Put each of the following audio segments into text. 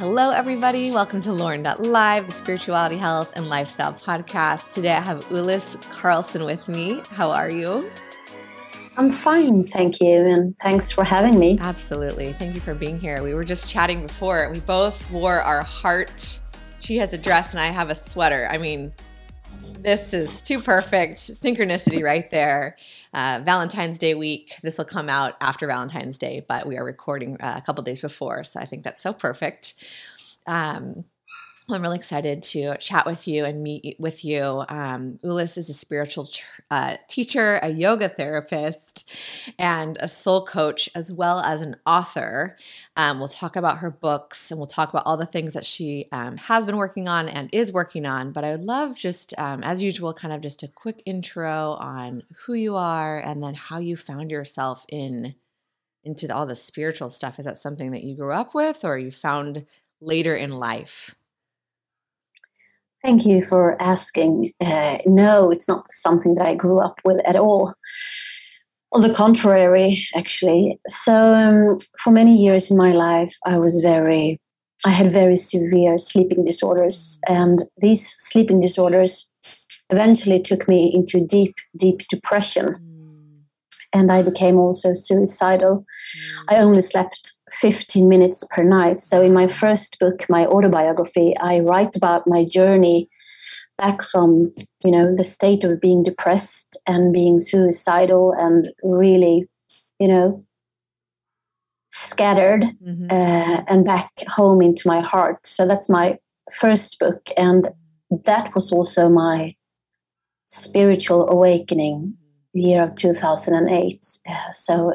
Hello, everybody. Welcome to Lauren.live, the spirituality, health, and lifestyle podcast. Today I have Ulis Carlson with me. How are you? I'm fine, thank you. And thanks for having me. Absolutely. Thank you for being here. We were just chatting before. We both wore our heart. She has a dress and I have a sweater. I mean, this is too perfect. Synchronicity right there. Uh, Valentine's Day week. This will come out after Valentine's Day, but we are recording uh, a couple days before. So I think that's so perfect. Um, I'm really excited to chat with you and meet with you. Um, Ulis is a spiritual uh, teacher, a yoga therapist, and a soul coach, as well as an author. Um, we'll talk about her books and we'll talk about all the things that she um, has been working on and is working on. But I would love just, um, as usual, kind of just a quick intro on who you are and then how you found yourself in into all the spiritual stuff. Is that something that you grew up with or you found later in life? Thank you for asking. Uh, no, it's not something that I grew up with at all. On the contrary, actually. So, um, for many years in my life, I was very, I had very severe sleeping disorders. And these sleeping disorders eventually took me into deep, deep depression and I became also suicidal. I only slept 15 minutes per night. So, in my first book, my autobiography, I write about my journey back from you know the state of being depressed and being suicidal and really you know scattered mm-hmm. uh, and back home into my heart so that's my first book and that was also my spiritual awakening year of 2008. Uh, so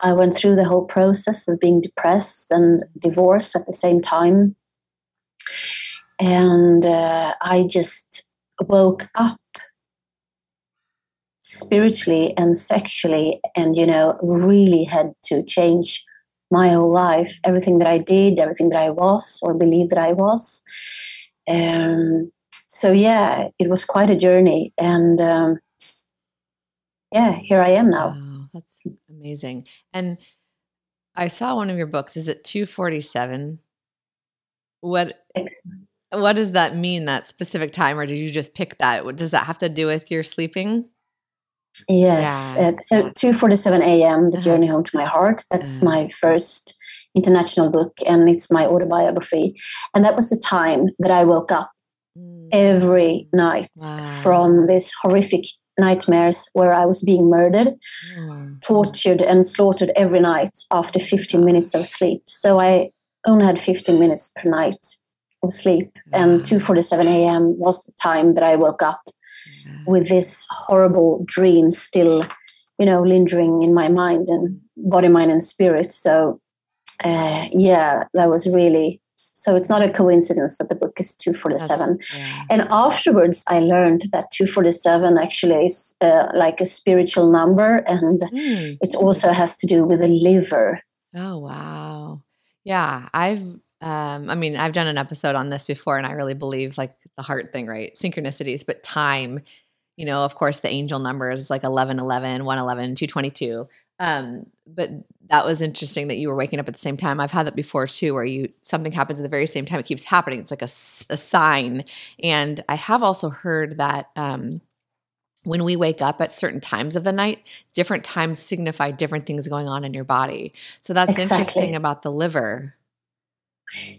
I went through the whole process of being depressed and divorced at the same time. And uh, I just woke up spiritually and sexually, and, you know, really had to change my whole life everything that I did, everything that I was or believed that I was. Um, so, yeah, it was quite a journey. And um, yeah, here I am now. Wow, that's amazing. And I saw one of your books. Is it 247? What what does that mean, that specific time, or did you just pick that? What does that have to do with your sleeping? Yes. Yeah. Uh, so 2.47 a.m., The uh-huh. Journey Home to My Heart. That's uh-huh. my first international book, and it's my autobiography. And that was the time that I woke up mm. every night wow. from this horrific nightmares where I was being murdered, mm. tortured, and slaughtered every night after 15 minutes of sleep. So I only had 15 minutes per night of sleep, mm. and 2:47 a.m. was the time that I woke up mm. with this horrible dream still, you know, lingering in my mind and body, mind, and spirit. So, uh, yeah, that was really so it's not a coincidence that the book is 247. Yeah. And afterwards, I learned that 247 actually is uh, like a spiritual number and mm. it also has to do with the liver. Oh, wow. Yeah. I've, um, I mean, I've done an episode on this before and I really believe like the heart thing, right? Synchronicities, but time, you know, of course, the angel numbers like 11, 11, 111, 222. Um, but that was interesting that you were waking up at the same time. I've had that before too, where you something happens at the very same time. It keeps happening. It's like a, a sign. And I have also heard that um, when we wake up at certain times of the night, different times signify different things going on in your body. So that's exactly. interesting about the liver.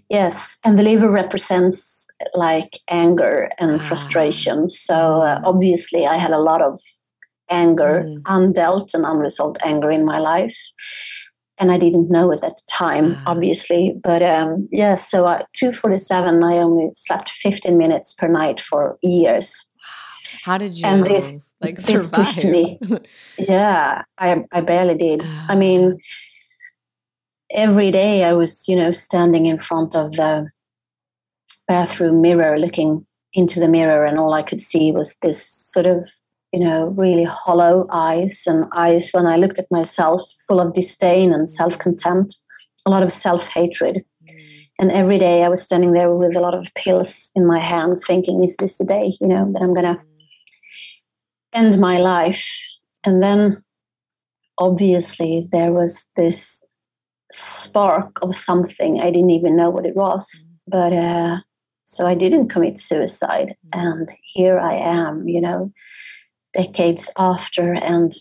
Yes, and the liver represents like anger and ah. frustration. So uh, obviously, I had a lot of anger, mm. undealt and unresolved anger in my life. And I didn't know it at the time, ah. obviously. But um, yeah, so at 247, I only slept 15 minutes per night for years. How did you and this, like this pushed me? yeah, I, I barely did. I mean, every day I was, you know, standing in front of the bathroom mirror looking into the mirror and all I could see was this sort of you know, really hollow eyes and eyes when I looked at myself full of disdain and self contempt, a lot of self hatred. Mm. And every day I was standing there with a lot of pills in my hand, thinking, is this the day, you know, that I'm going to end my life? And then obviously there was this spark of something. I didn't even know what it was. Mm. But uh, so I didn't commit suicide. Mm. And here I am, you know, decades after and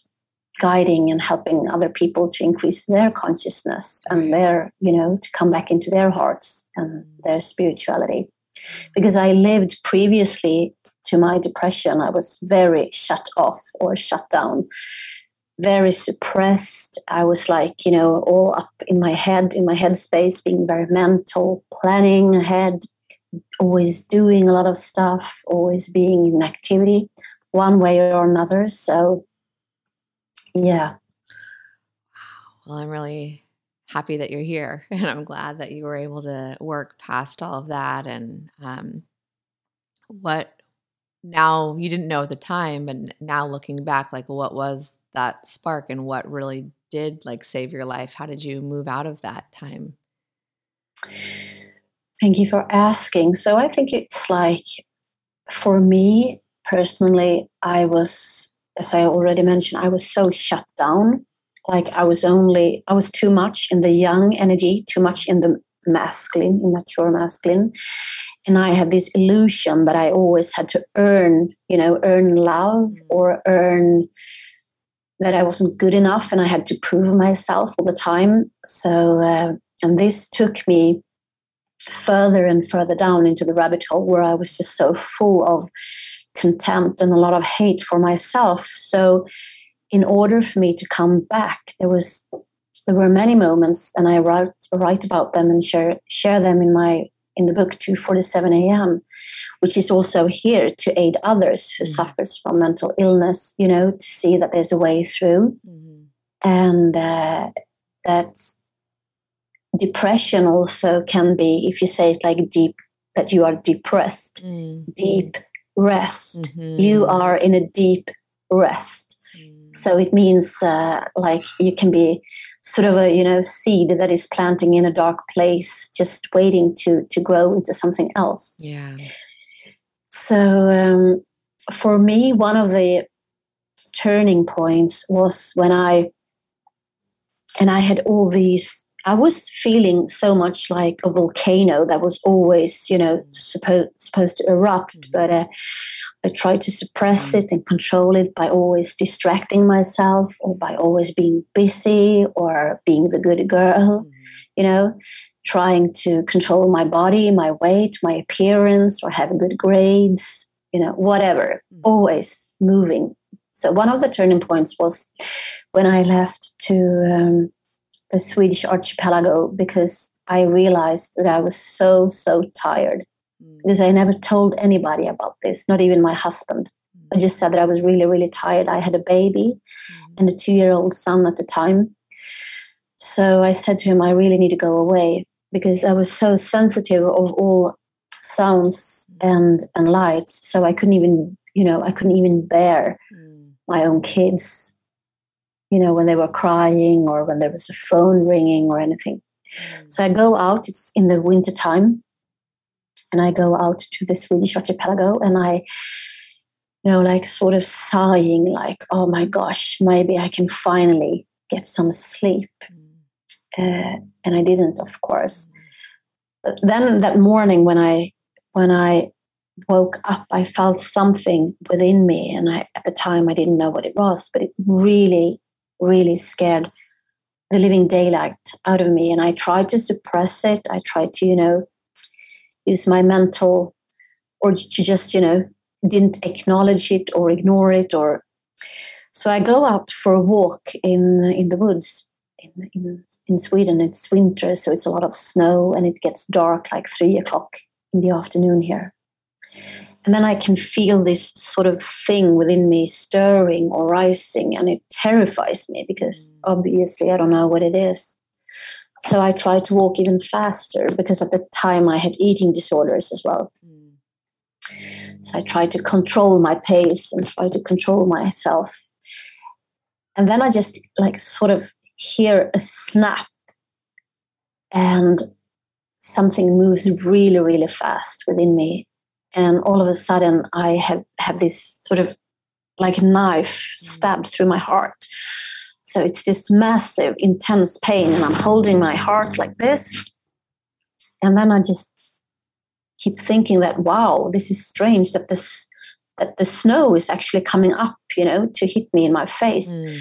guiding and helping other people to increase their consciousness and their, you know, to come back into their hearts and their spirituality. Because I lived previously to my depression, I was very shut off or shut down very suppressed. I was like, you know, all up in my head, in my headspace, being very mental, planning ahead, always doing a lot of stuff, always being in activity one way or another. So, yeah. Well, I'm really happy that you're here and I'm glad that you were able to work past all of that. And um, what now you didn't know at the time, but now looking back, like what was that spark and what really did like save your life? How did you move out of that time? Thank you for asking. So I think it's like for me personally, I was, as I already mentioned, I was so shut down. Like I was only, I was too much in the yang energy, too much in the masculine, immature masculine. And I had this illusion that I always had to earn, you know, earn love mm. or earn that I wasn't good enough and I had to prove myself all the time. So, uh, and this took me further and further down into the rabbit hole where I was just so full of contempt and a lot of hate for myself. So, in order for me to come back, there was there were many moments, and I write write about them and share share them in my in the book 247 a.m which is also here to aid others who mm-hmm. suffers from mental illness you know to see that there's a way through mm-hmm. and uh, that depression also can be if you say it like deep that you are depressed mm-hmm. deep rest mm-hmm. you are in a deep rest mm. so it means uh, like you can be sort of a you know seed that is planting in a dark place just waiting to to grow into something else yeah so um, for me one of the turning points was when i and i had all these i was feeling so much like a volcano that was always you know supposed supposed to erupt mm-hmm. but uh, I tried to suppress mm. it and control it by always distracting myself or by always being busy or being the good girl, mm. you know, trying to control my body, my weight, my appearance, or have good grades, you know, whatever, mm. always moving. So, one of the turning points was when I left to um, the Swedish archipelago because I realized that I was so, so tired mm. because I never told anybody about this, not even my husband. Mm. I just said that I was really, really tired. I had a baby mm. and a two year old son at the time. So I said to him, I really need to go away because I was so sensitive of all sounds and, and lights. So I couldn't even, you know, I couldn't even bear my own kids, you know, when they were crying or when there was a phone ringing or anything. So I go out, it's in the winter time and I go out to the Swedish archipelago and I you know like sort of sighing like oh my gosh maybe I can finally get some sleep mm. uh, and I didn't of course but then that morning when I when I woke up I felt something within me and I at the time I didn't know what it was but it really really scared the living daylight out of me and I tried to suppress it. I tried to you know use my mental or to just you know didn't acknowledge it or ignore it or so i go out for a walk in in the woods in, in, in sweden. It's winter so it's a lot of snow and it gets dark like three o'clock in the afternoon here and then i can feel this sort of thing within me stirring or rising and it terrifies me because mm. obviously i don't know what it is so I tried to walk even faster because at the time I had eating disorders as well. Mm. So I tried to control my pace and try to control myself. And then I just like sort of hear a snap and something moves really, really fast within me. And all of a sudden I have, have this sort of like a knife stabbed through my heart. So it's this massive, intense pain, and I'm holding my heart like this. And then I just keep thinking that, wow, this is strange that this that the snow is actually coming up, you know, to hit me in my face. Mm.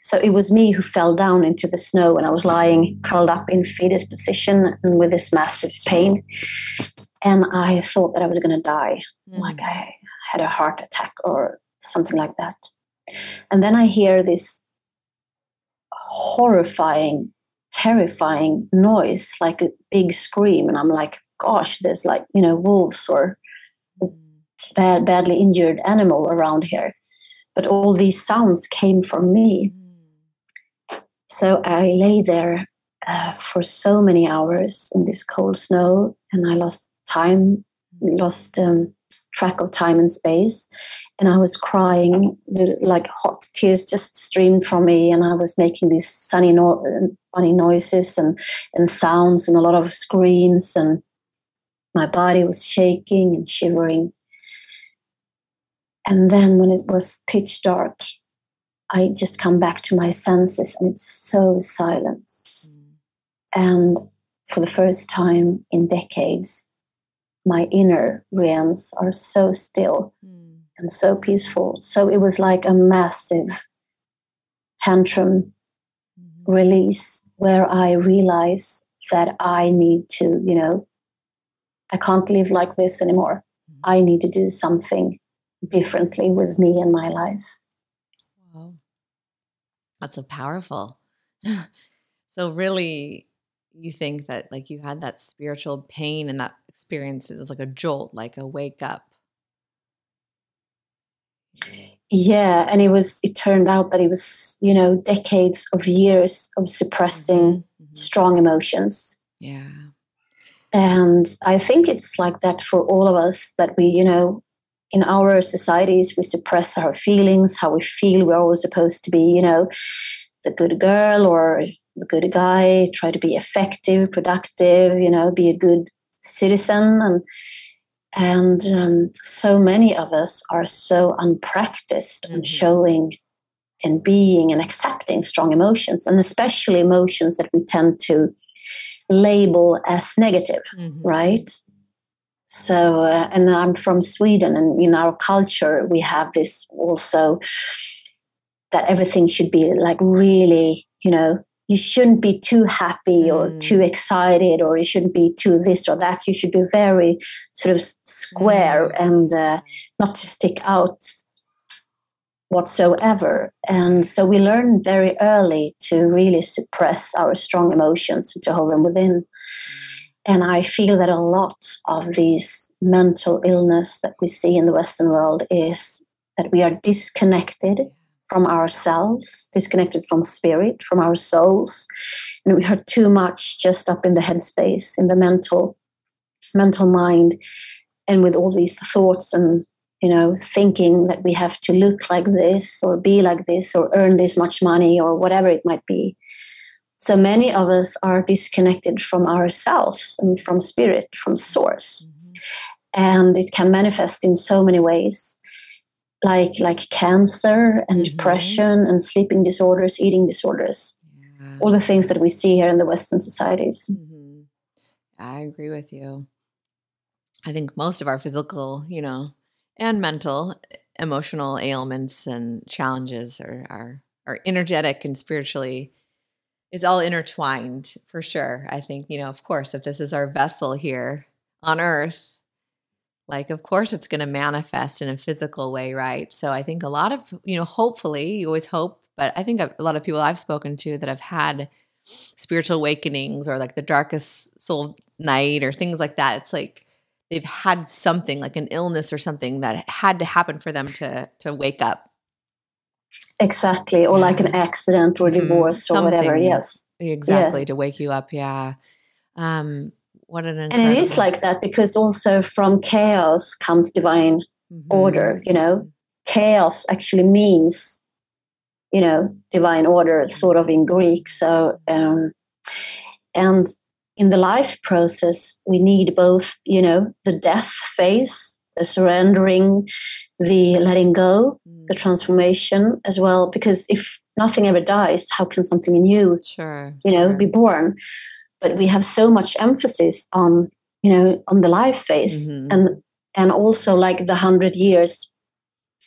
So it was me who fell down into the snow and I was lying curled up in fetus position and with this massive pain. And I thought that I was going to die, mm. like I had a heart attack or something like that. And then I hear this horrifying, terrifying noise, like a big scream. And I'm like, gosh, there's like, you know, wolves or bad, badly injured animal around here. But all these sounds came from me. So I lay there uh, for so many hours in this cold snow, and I lost time, lost um, track of time and space. And I was crying, like hot tears just streamed from me, and I was making these sunny, no- funny noises and, and sounds, and a lot of screams, and my body was shaking and shivering. And then when it was pitch dark, I just come back to my senses and it's so silent. Mm. And for the first time in decades, my inner realms are so still mm. and so peaceful. So it was like a massive tantrum mm-hmm. release where I realize that I need to, you know, I can't live like this anymore. Mm. I need to do something differently with me and my life. Wow. That's so powerful. so really you think that like you had that spiritual pain and that experience it was like a jolt, like a wake up. Yeah, and it was it turned out that it was, you know, decades of years of suppressing mm-hmm. Mm-hmm. strong emotions. Yeah. And I think it's like that for all of us that we, you know, in our societies we suppress our feelings how we feel we're always supposed to be you know the good girl or the good guy try to be effective productive you know be a good citizen and and um, so many of us are so unpracticed mm-hmm. in showing and being and accepting strong emotions and especially emotions that we tend to label as negative mm-hmm. right so, uh, and I'm from Sweden, and in our culture, we have this also that everything should be like really, you know, you shouldn't be too happy or mm. too excited, or you shouldn't be too this or that. You should be very sort of square mm. and uh, not to stick out whatsoever. And so we learn very early to really suppress our strong emotions and to hold them within. And I feel that a lot of these mental illness that we see in the Western world is that we are disconnected from ourselves, disconnected from spirit, from our souls, and we are too much just up in the headspace, in the mental, mental mind, and with all these thoughts and you know thinking that we have to look like this or be like this or earn this much money or whatever it might be so many of us are disconnected from ourselves and from spirit, from source. Mm-hmm. And it can manifest in so many ways, like like cancer and mm-hmm. depression and sleeping disorders, eating disorders, yeah. all the things that we see here in the Western societies. Mm-hmm. I agree with you. I think most of our physical, you know, and mental, emotional ailments and challenges are are, are energetic and spiritually it's all intertwined for sure. I think, you know, of course, if this is our vessel here on earth, like of course it's going to manifest in a physical way, right? So I think a lot of, you know, hopefully, you always hope, but I think a lot of people I've spoken to that have had spiritual awakenings or like the darkest soul night or things like that, it's like they've had something like an illness or something that had to happen for them to to wake up Exactly, or yeah. like an accident or mm-hmm. divorce mm-hmm. or whatever. Yes, exactly yes. to wake you up. Yeah. Um, what an incredible- and it is like that because also from chaos comes divine mm-hmm. order. You know, chaos actually means you know divine order, sort of in Greek. So, um, and in the life process, we need both. You know, the death phase, the surrendering, the letting go, the mm. transformation as well. Because if nothing ever dies. How can something new, sure, you know, sure. be born? But we have so much emphasis on, you know, on the life phase, mm-hmm. and and also like the hundred years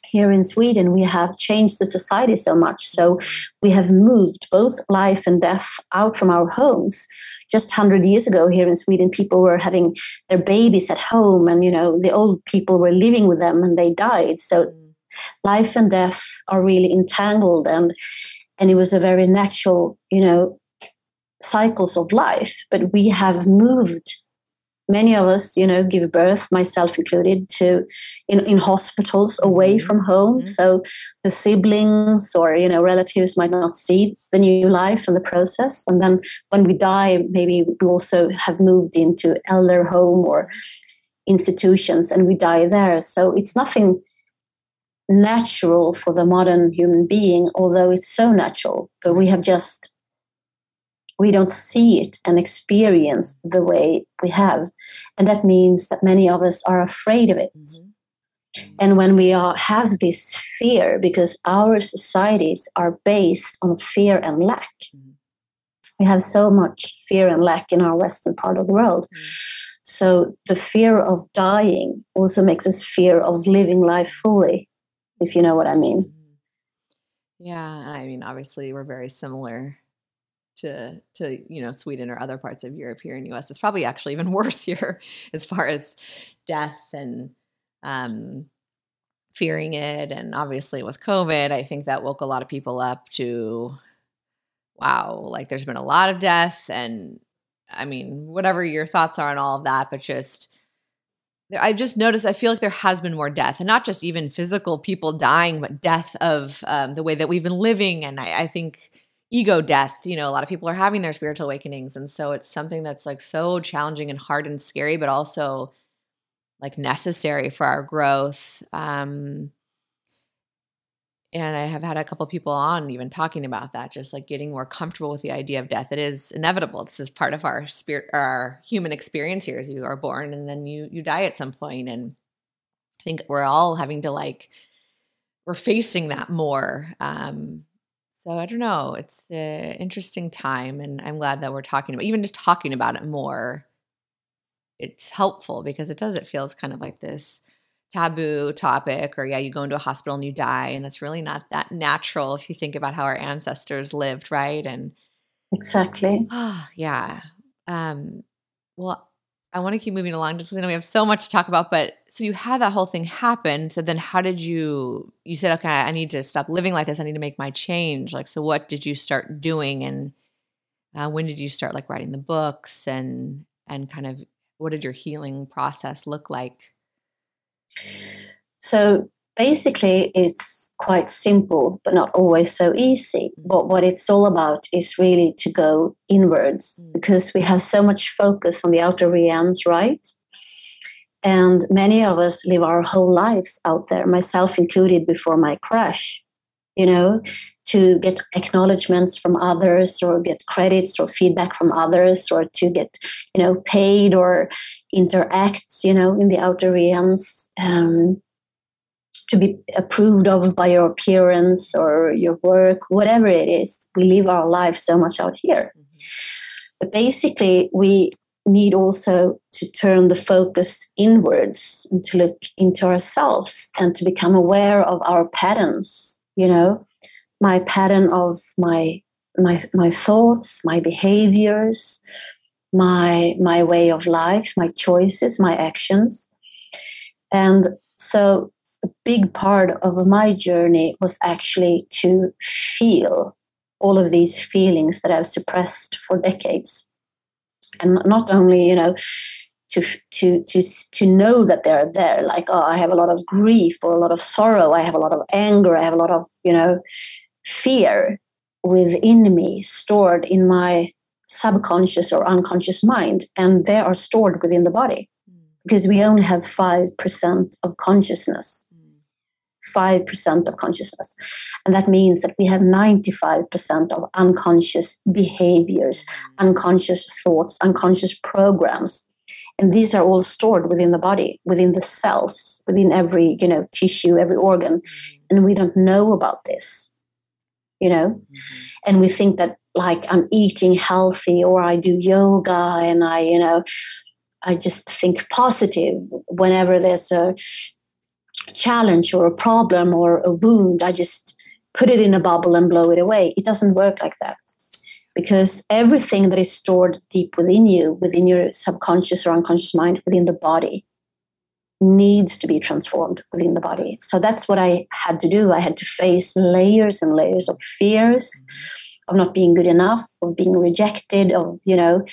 here in Sweden, we have changed the society so much. So we have moved both life and death out from our homes. Just 100 years ago here in Sweden, people were having their babies at home, and you know the old people were living with them, and they died. So life and death are really entangled, and and it was a very natural, you know, cycles of life. But we have moved many of us you know give birth myself included to in, in hospitals away mm-hmm. from home mm-hmm. so the siblings or you know relatives might not see the new life and the process and then when we die maybe we also have moved into elder home or institutions and we die there so it's nothing natural for the modern human being although it's so natural but we have just we don't see it and experience the way we have. And that means that many of us are afraid of it. Mm-hmm. And when we are, have this fear, because our societies are based on fear and lack, mm-hmm. we have so much fear and lack in our Western part of the world. Mm-hmm. So the fear of dying also makes us fear of living life fully, if you know what I mean. Mm-hmm. Yeah, I mean, obviously, we're very similar to to you know Sweden or other parts of Europe here in US. It's probably actually even worse here as far as death and um, fearing it. And obviously with COVID, I think that woke a lot of people up to wow, like there's been a lot of death and I mean, whatever your thoughts are on all of that, but just I've just noticed, I feel like there has been more death, and not just even physical people dying, but death of um, the way that we've been living. And I, I think ego death you know a lot of people are having their spiritual awakenings and so it's something that's like so challenging and hard and scary but also like necessary for our growth um and i have had a couple people on even talking about that just like getting more comfortable with the idea of death. It is inevitable. This is part of our spirit our human experience here as you are born and then you you die at some point and i think we're all having to like we're facing that more um so I don't know. It's an interesting time, and I'm glad that we're talking about even just talking about it more. It's helpful because it does. It feels kind of like this taboo topic, or yeah, you go into a hospital and you die, and it's really not that natural if you think about how our ancestors lived, right? And exactly. Oh, yeah. Um, well, I want to keep moving along just because I know we have so much to talk about. But so you had that whole thing happen. So then how did you, you said, okay, I need to stop living like this. I need to make my change. Like, so what did you start doing? And uh, when did you start like writing the books and, and kind of what did your healing process look like? So basically it's quite simple but not always so easy mm. but what it's all about is really to go inwards mm. because we have so much focus on the outer realms right and many of us live our whole lives out there myself included before my crash you know to get acknowledgments from others or get credits or feedback from others or to get you know paid or interact you know in the outer realms um, to be approved of by your appearance or your work, whatever it is. We live our lives so much out here. Mm-hmm. But basically, we need also to turn the focus inwards and to look into ourselves and to become aware of our patterns, you know, my pattern of my my my thoughts, my behaviors, my my way of life, my choices, my actions. And so a big part of my journey was actually to feel all of these feelings that I've suppressed for decades. And not only, you know, to to to to know that they're there, like, oh, I have a lot of grief or a lot of sorrow, I have a lot of anger, I have a lot of, you know, fear within me stored in my subconscious or unconscious mind, and they are stored within the body hmm. because we only have 5% of consciousness. 5% of consciousness. And that means that we have 95% of unconscious behaviors, mm. unconscious thoughts, unconscious programs. And these are all stored within the body, within the cells, within every, you know, tissue, every organ. Mm. And we don't know about this. you know mm-hmm. and we think that like i'm eating healthy or i do yoga and i you know i just think positive whenever there's a challenge or a problem or a wound i just put it in a bubble and blow it away it doesn't work like that because everything that is stored deep within you within your subconscious or unconscious mind within the body needs to be transformed within the body. So that's what I had to do. I had to face layers and layers of fears of not being good enough, of being rejected, of, you know,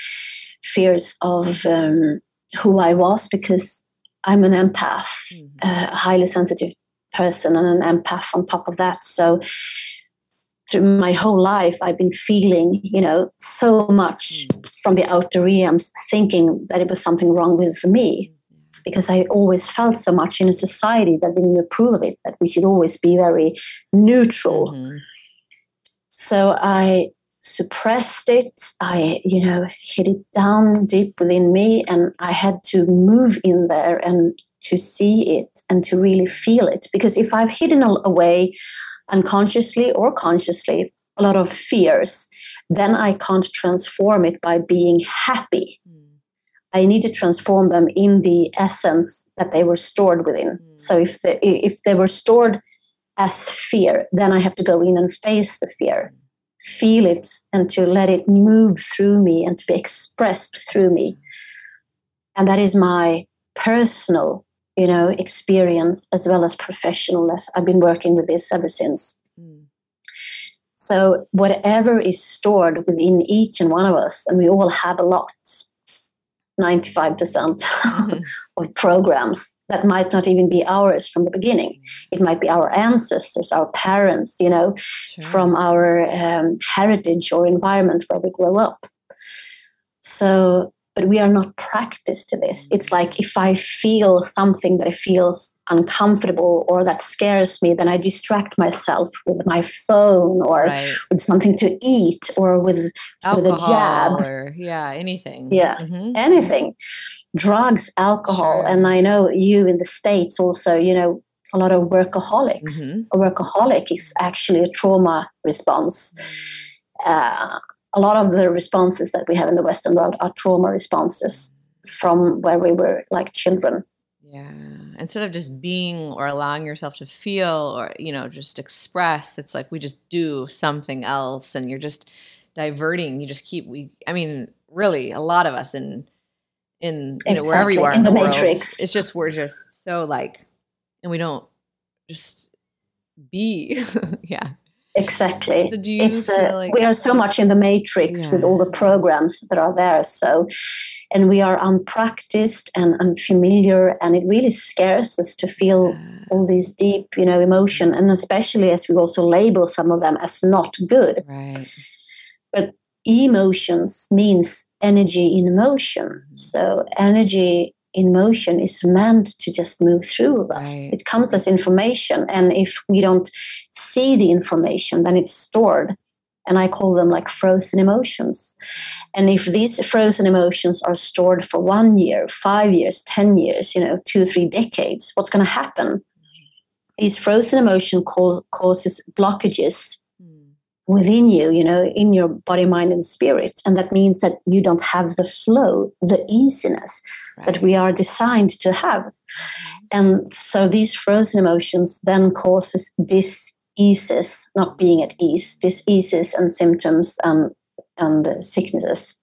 fears of um, who I was because I'm an empath, mm-hmm. a highly sensitive person, and an empath on top of that. So through my whole life, I've been feeling, you know, so much mm. from the outer realms, thinking that it was something wrong with me. Mm because I always felt so much in a society that didn't approve of it, that we should always be very neutral. Mm-hmm. So I suppressed it. I, you know, hid it down deep within me, and I had to move in there and to see it and to really feel it. Because if I've hidden away unconsciously or consciously a lot of fears, then I can't transform it by being happy. Mm I need to transform them in the essence that they were stored within. Mm. So if they, if they were stored as fear, then I have to go in and face the fear, feel it, and to let it move through me and to be expressed through me. And that is my personal, you know, experience as well as professional. As I've been working with this ever since. Mm. So whatever is stored within each and one of us, and we all have a lot 95% mm-hmm. of programs that might not even be ours from the beginning. It might be our ancestors, our parents, you know, sure. from our um, heritage or environment where we grow up. So but we are not practiced to this. It's like if I feel something that feels uncomfortable or that scares me, then I distract myself with my phone or right. with something to eat or with alcohol with a jab or yeah, anything. Yeah, mm-hmm. anything. Drugs, alcohol, sure. and I know you in the states also. You know, a lot of workaholics. Mm-hmm. A workaholic is actually a trauma response. Uh, a lot of the responses that we have in the Western world are trauma responses from where we were like children. Yeah. Instead of just being or allowing yourself to feel or, you know, just express, it's like we just do something else and you're just diverting. You just keep, we, I mean, really, a lot of us in, in, you know, wherever you are in, in the, the matrix. it's just, we're just so like, and we don't just be. yeah. Exactly. So it's uh, like- we are so much in the matrix yeah. with all the programs that are there. So, and we are unpracticed and unfamiliar, and it really scares us to feel yeah. all these deep, you know, emotion, and especially as we also label some of them as not good. Right. But emotions means energy in motion. Mm-hmm. So energy in motion is meant to just move through us. Right. It comes as information. And if we don't see the information, then it's stored. And I call them like frozen emotions. And if these frozen emotions are stored for one year, five years, 10 years, you know, two, three decades, what's going to happen? These frozen emotion cause, causes blockages hmm. within you, you know, in your body, mind, and spirit. And that means that you don't have the flow, the easiness right. that we are designed to have. And so these frozen emotions then causes diseases, not being at ease, diseases and symptoms and, and sicknesses.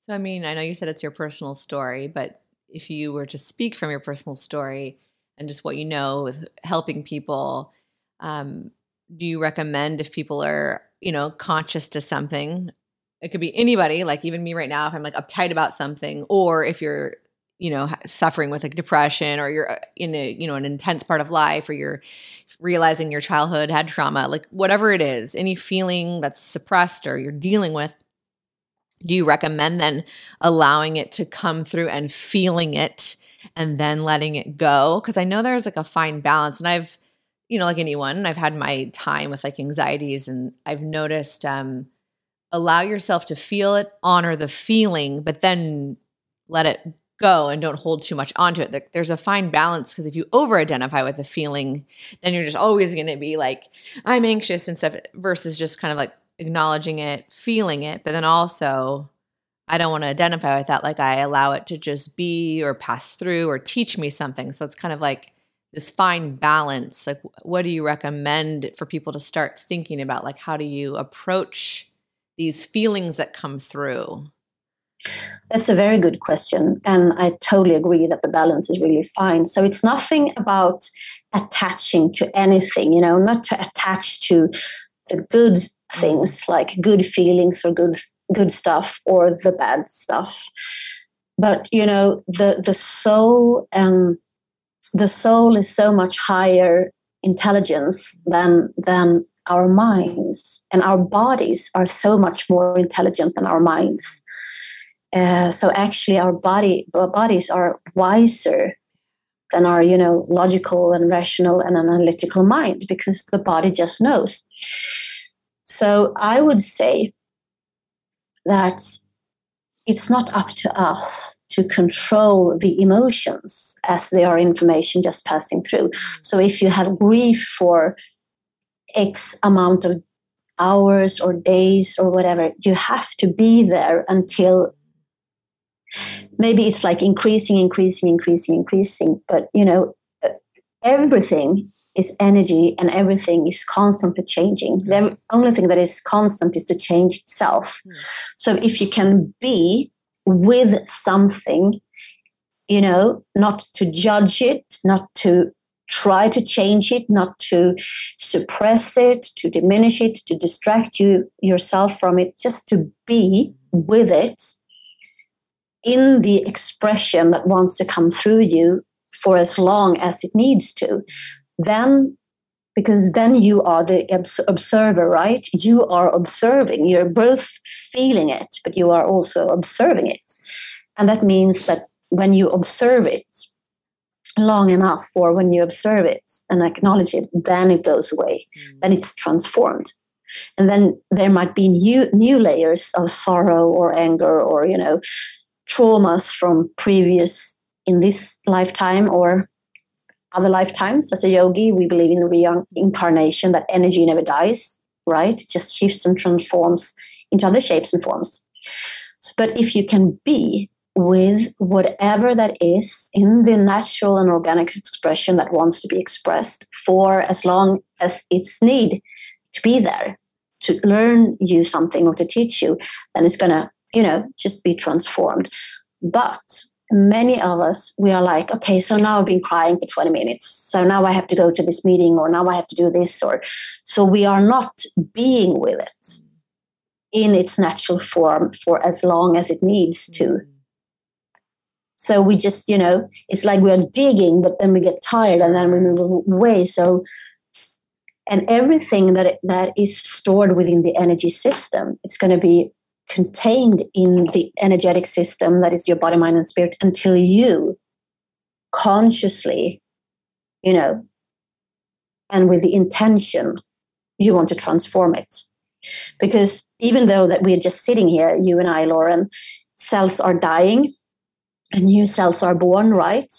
So, I mean, I know you said it's your personal story, but if you were to speak from your personal story and just what you know with helping people, um, do you recommend if people are, you know, conscious to something? It could be anybody, like even me right now, if I'm like uptight about something, or if you're, you know, suffering with like depression or you're uh, in a, you know, an intense part of life or you're realizing your childhood had trauma, like whatever it is, any feeling that's suppressed or you're dealing with, do you recommend then allowing it to come through and feeling it and then letting it go? Because I know there's like a fine balance. And I've, you know, like anyone, I've had my time with like anxieties and I've noticed um allow yourself to feel it, honor the feeling, but then let it go and don't hold too much onto it. There's a fine balance because if you over identify with the feeling, then you're just always going to be like, I'm anxious and stuff, versus just kind of like acknowledging it, feeling it, but then also, I don't want to identify with that. Like I allow it to just be or pass through or teach me something. So it's kind of like this fine balance. Like, what do you recommend for people to start thinking about? Like, how do you approach these feelings that come through? That's a very good question. And I totally agree that the balance is really fine. So it's nothing about attaching to anything, you know, not to attach to the good things like good feelings or good good stuff or the bad stuff. But you know, the the soul and the soul is so much higher intelligence than than our minds and our bodies are so much more intelligent than our minds uh, so actually, our body our bodies are wiser than our you know logical and rational and analytical mind because the body just knows. So I would say that it's not up to us to control the emotions as they are information just passing through. Mm. So if you have grief for X amount of hours or days or whatever, you have to be there until maybe it's like increasing increasing increasing increasing but you know everything is energy and everything is constantly changing. The only thing that is constant is to change itself. Mm. so if you can be with something you know not to judge it not to try to change it not to suppress it to diminish it to distract you yourself from it just to be with it in the expression that wants to come through you for as long as it needs to, then because then you are the observer, right? You are observing. You're both feeling it, but you are also observing it. And that means that when you observe it long enough, or when you observe it and acknowledge it, then it goes away. Mm. Then it's transformed. And then there might be new new layers of sorrow or anger or you know traumas from previous in this lifetime or other lifetimes. As a yogi, we believe in reincarnation, that energy never dies, right? It just shifts and transforms into other shapes and forms. But if you can be with whatever that is in the natural and organic expression that wants to be expressed for as long as it's need to be there to learn you something or to teach you, then it's going to you know, just be transformed. But many of us, we are like, okay, so now I've been crying for 20 minutes. So now I have to go to this meeting or now I have to do this. Or so we are not being with it in its natural form for as long as it needs to. Mm. So we just, you know, it's like we're digging, but then we get tired and then we move away. So, and everything that that is stored within the energy system, it's going to be contained in the energetic system that is your body, mind, and spirit until you consciously, you know, and with the intention, you want to transform it. Because even though that we're just sitting here, you and I, Lauren, cells are dying and new cells are born, right?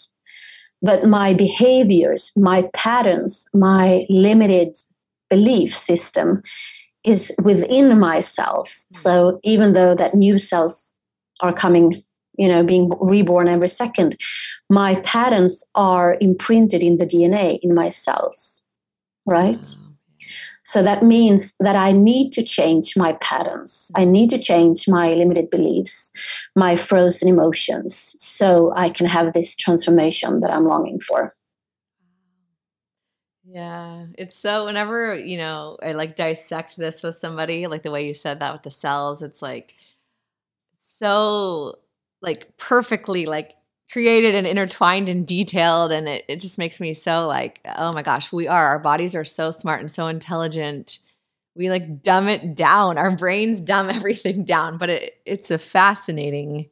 But my behaviors, my patterns, my limited belief system is within my cells. Hmm. So even though that new cells are coming, you know, being reborn every second, my patterns are imprinted in the DNA in my cells, right? So that means that I need to change my patterns. I need to change my limited beliefs, my frozen emotions, so I can have this transformation that I'm longing for. Yeah, it's so whenever, you know, I like dissect this with somebody, like the way you said that with the cells, it's like so like perfectly like created and intertwined and detailed and it, it just makes me so like, oh my gosh, we are. Our bodies are so smart and so intelligent. We like dumb it down. Our brains dumb everything down, but it it's a fascinating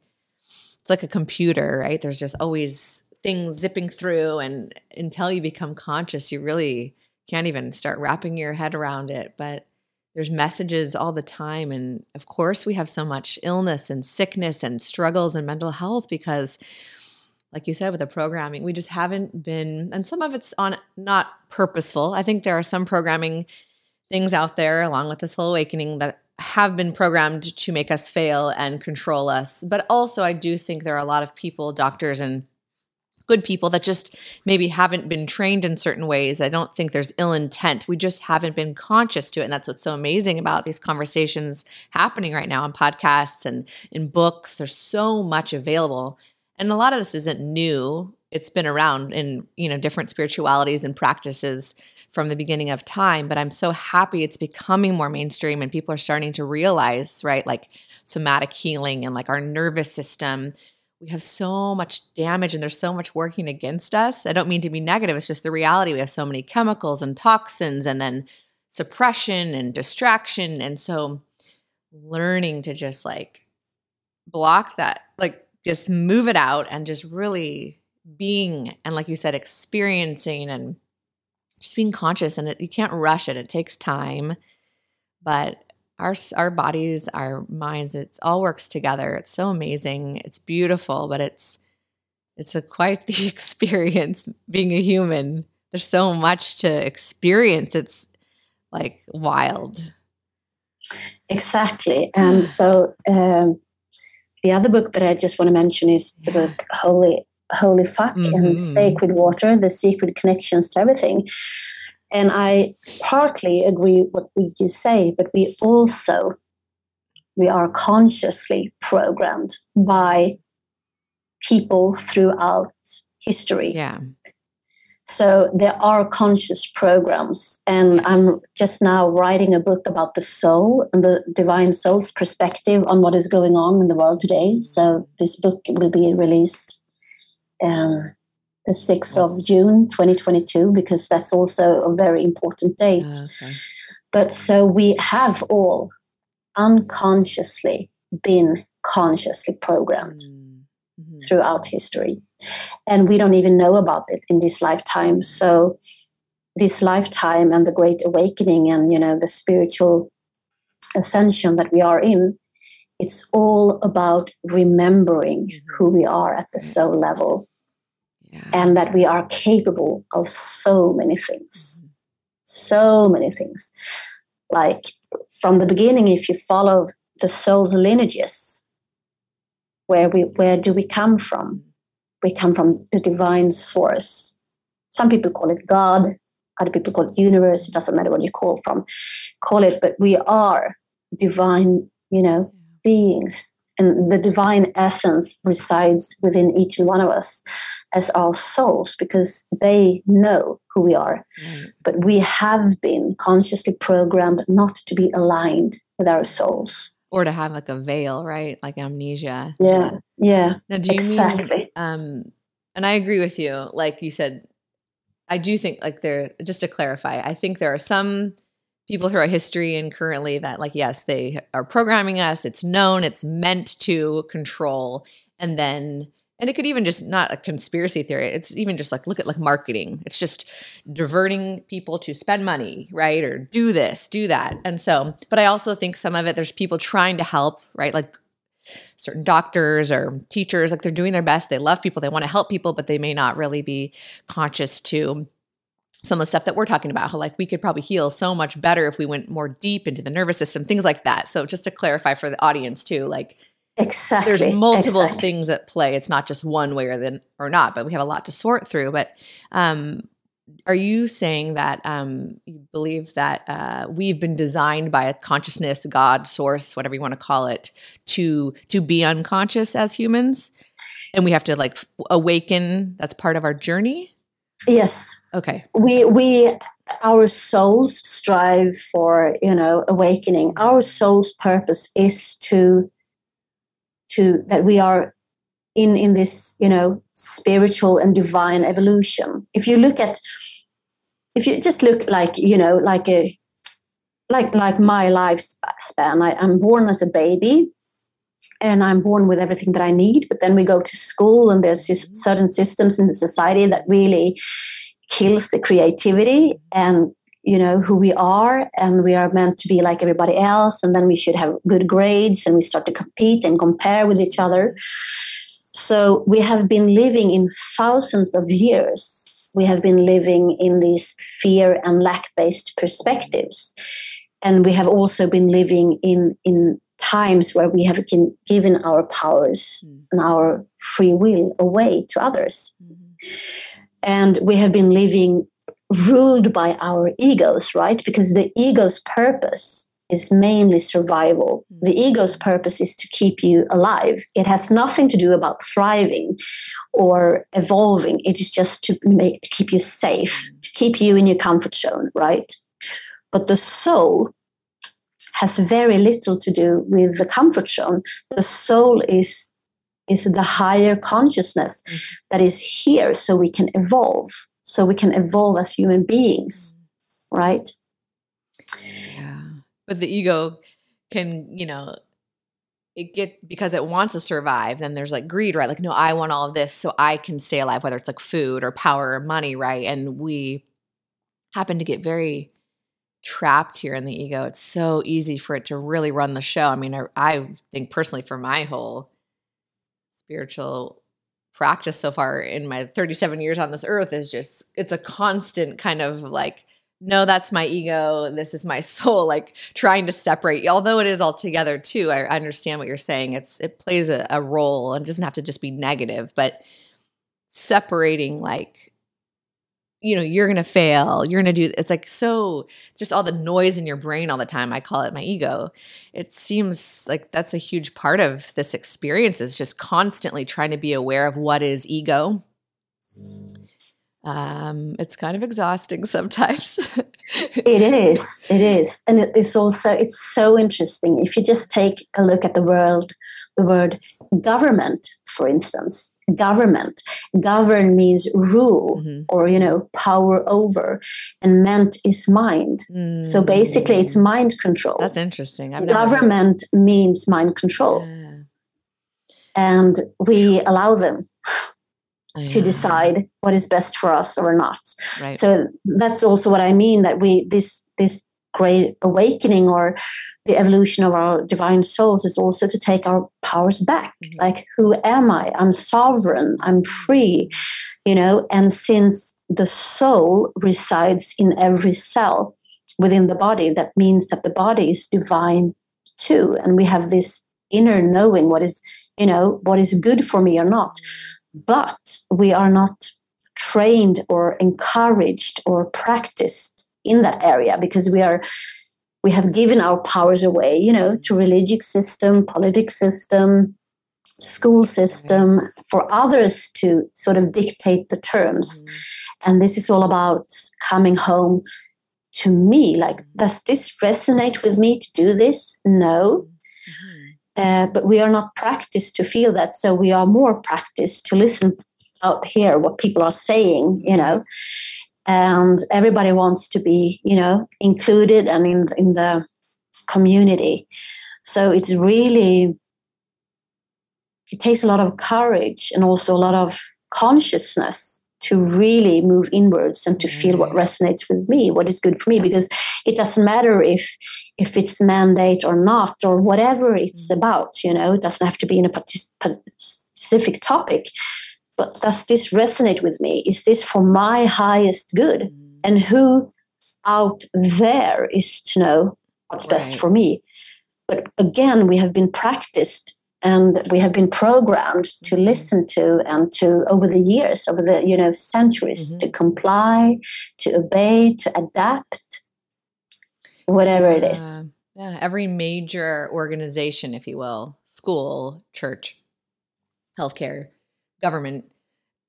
it's like a computer, right? There's just always things zipping through and until you become conscious you really can't even start wrapping your head around it but there's messages all the time and of course we have so much illness and sickness and struggles and mental health because like you said with the programming we just haven't been and some of it's on not purposeful. I think there are some programming things out there along with this whole awakening that have been programmed to make us fail and control us but also i do think there are a lot of people doctors and good people that just maybe haven't been trained in certain ways. I don't think there's ill intent. We just haven't been conscious to it. And that's what's so amazing about these conversations happening right now on podcasts and in books. There's so much available. And a lot of this isn't new. It's been around in, you know, different spiritualities and practices from the beginning of time, but I'm so happy it's becoming more mainstream and people are starting to realize, right, like somatic healing and like our nervous system we have so much damage and there's so much working against us. I don't mean to be negative, it's just the reality. We have so many chemicals and toxins and then suppression and distraction. And so learning to just like block that, like just move it out and just really being and like you said experiencing and just being conscious and it, you can't rush it. It takes time. But our our bodies, our minds, it's all works together. It's so amazing. It's beautiful, but it's it's a quite the experience being a human. There's so much to experience. It's like wild. Exactly. And so um, the other book that I just want to mention is the book Holy Holy Fuck mm-hmm. and Sacred Water, the secret connections to everything. And I partly agree what you say, but we also we are consciously programmed by people throughout history. Yeah. So there are conscious programs, and yes. I'm just now writing a book about the soul and the divine soul's perspective on what is going on in the world today. So this book will be released um, the 6th of June 2022 because that's also a very important date. Ah, okay. But so we have all unconsciously been consciously programmed mm-hmm. throughout history. And we don't even know about it in this lifetime. So this lifetime and the great awakening and you know the spiritual ascension that we are in it's all about remembering mm-hmm. who we are at the soul level and that we are capable of so many things. Mm-hmm. So many things. Like from the beginning, if you follow the soul's lineages, where we where do we come from? We come from the divine source. Some people call it God, other people call it universe. It doesn't matter what you call from, call it, but we are divine, you know, beings and the divine essence resides within each one of us as our souls because they know who we are. Mm. But we have been consciously programmed not to be aligned with our souls. Or to have like a veil, right? Like amnesia. Yeah. Yeah. Now, do you exactly. mean um and I agree with you. Like you said, I do think like there just to clarify, I think there are some people throughout history and currently that like yes they are programming us it's known it's meant to control and then and it could even just not a conspiracy theory it's even just like look at like marketing. It's just diverting people to spend money right? Or do this do that. And so but i also think some of it there's people trying to help right? Like certain doctors or teachers like they're doing their best. They love people. They want to help people but they may not really be conscious to some of the stuff that we're talking about, how like we could probably heal so much better if we went more deep into the nervous system, things like that. So just to clarify for the audience too, like exactly there's multiple exactly. things at play. It's not just one way or then or not, but we have a lot to sort through. But um are you saying that um, you believe that uh, we've been designed by a consciousness, God, source, whatever you want to call it, to to be unconscious as humans, and we have to like awaken? That's part of our journey. Yes. Okay. We we our souls strive for you know awakening. Our soul's purpose is to to that we are in in this you know spiritual and divine evolution. If you look at if you just look like you know like a like like my lifespan, I, I'm born as a baby and I'm born with everything that I need. But then we go to school, and there's certain systems in the society that really kills the creativity and you know who we are and we are meant to be like everybody else and then we should have good grades and we start to compete and compare with each other So we have been living in thousands of years. We have been living in these fear and lack based perspectives. And we have also been living in, in times where we have given our powers mm. and our free will away to others. Mm-hmm. And we have been living ruled by our egos, right? Because the ego's purpose is mainly survival. The ego's purpose is to keep you alive. It has nothing to do about thriving or evolving. It is just to make to keep you safe, mm. to keep you in your comfort zone, right? But the soul has very little to do with the comfort zone. The soul is is the higher consciousness mm. that is here so we can evolve, so we can evolve as human beings, mm. right? Yeah. But the ego can, you know, it get because it wants to survive then there's like greed right like no i want all of this so i can stay alive whether it's like food or power or money right and we happen to get very trapped here in the ego. It's so easy for it to really run the show. I mean, I, I think personally for my whole spiritual practice so far in my 37 years on this earth is just it's a constant kind of like no that's my ego this is my soul like trying to separate. Although it is all together too i, understand what you're saying. It's it plays a, a role and doesn't have to just be negative but separating like you know you're gonna fail you're gonna do it's like so just all the noise in your brain all the time i call it my ego. It seems like that's a huge part of this experience is just constantly trying to be aware of what is ego um it's kind of exhausting sometimes. It is it is. And it's also it's so interesting. If you just take a look at the world the word government for instance government govern means rule mm-hmm. or you know power over and ment is mind. Mm-hmm. so basically it's mm. mind control. That's interesting. I've government means mind control. Yeah. and we allow them to decide what is best for us or not right. so that's also what i mean that we this this great awakening or the evolution of our divine souls is also to take our powers back. Mm-hmm. Like, who am I? I'm sovereign, I'm free, you know. And since the soul resides in every cell within the body, that means that the body is divine too. And we have this inner knowing what is, you know, what is good for me or not. But we are not trained or encouraged or practiced in that area because we are we have given our powers away you know to religious system politics system school system for others to sort of dictate the terms. Mm-hmm. and this is all about coming home to me like does this resonate with me to do this? No. Mm-hmm. Uh, but we are not practiced to feel that so we are more practiced to listen out here what people are saying you know? And everybody wants to be you know included and in in the community. So it's really it takes a lot of courage and also a lot of consciousness to really move inwards and to feel what mm. resonates with me what is good for me because it doesn't matter if if it's mandate or not or whatever it's mm. about you know it doesn't have to be in a specific topic but does this resonate with me? Is this for my highest good? Mm. And who out there is to know what's right. best for me? But again, we have been practiced and we have been programmed to mm-hmm. listen to and to over the years over the you know centuries mm-hmm. to comply to obey to adapt whatever it is. Yeah. Every major organization if you will school church healthcare government.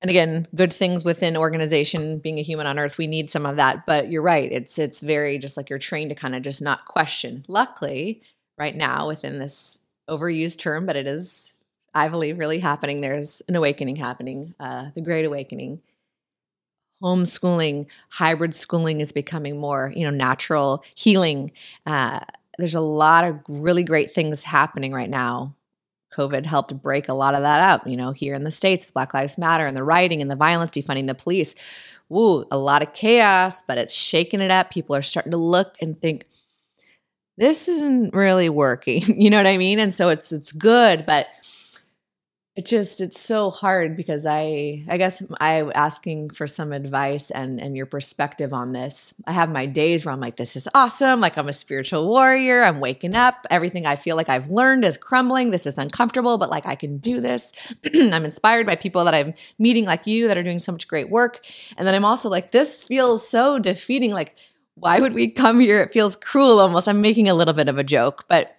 And again good things within organization being a human on earth we need some of that. But you're right it's it's very just like you're trained to kind of just not question. Luckily right now within this overused term but it is i believe really happening there's an awakening happening uh, the great awakening homeschooling hybrid schooling is becoming more you know natural healing uh, there's a lot of really great things happening right now COVID helped break a lot of that up, you know, here in the States, Black Lives Matter and the rioting and the violence, defunding the police. Woo, a lot of chaos, but it's shaking it up. People are starting to look and think, this isn't really working. You know what I mean? And so it's it's good, but it just it's so hard because i i guess I'm asking for some advice and and your perspective on this i have my days where i'm like this is awesome like i'm a spiritual warrior i'm waking up everything i feel like i've learned is crumbling this is uncomfortable but like i can do this i'm inspired by people that i'm meeting like you that are doing so much great work and then i'm also like this feels so defeating like why would we come here it feels cruel almost i'm making a little bit of a joke but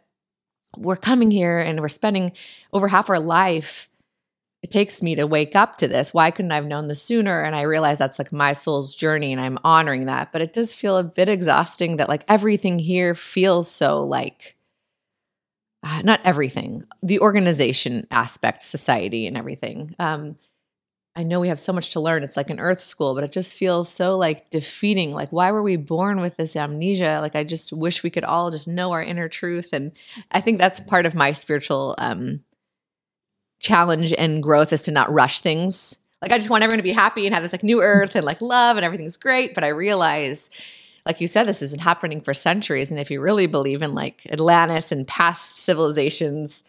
we're coming here and we're spending over half our life it takes me to wake up to this. Why couldn't I have known this sooner? And I realize that's like my soul's journey and I'm honoring that. But it does feel a bit exhausting that like everything here feels so like uh, not everything, the organization aspect, society and everything. Um, I know we have so much to learn. It's like an earth school, but it just feels so like defeating. Like, why were we born with this amnesia? Like, I just wish we could all just know our inner truth. And I think that's part of my spiritual um, challenge and growth is to not rush things. Like I just want everyone to be happy and have this like new earth and like love and everything's great. But I realize, like you said, this has been happening for centuries. And if you really believe in like Atlantis and past civilizations,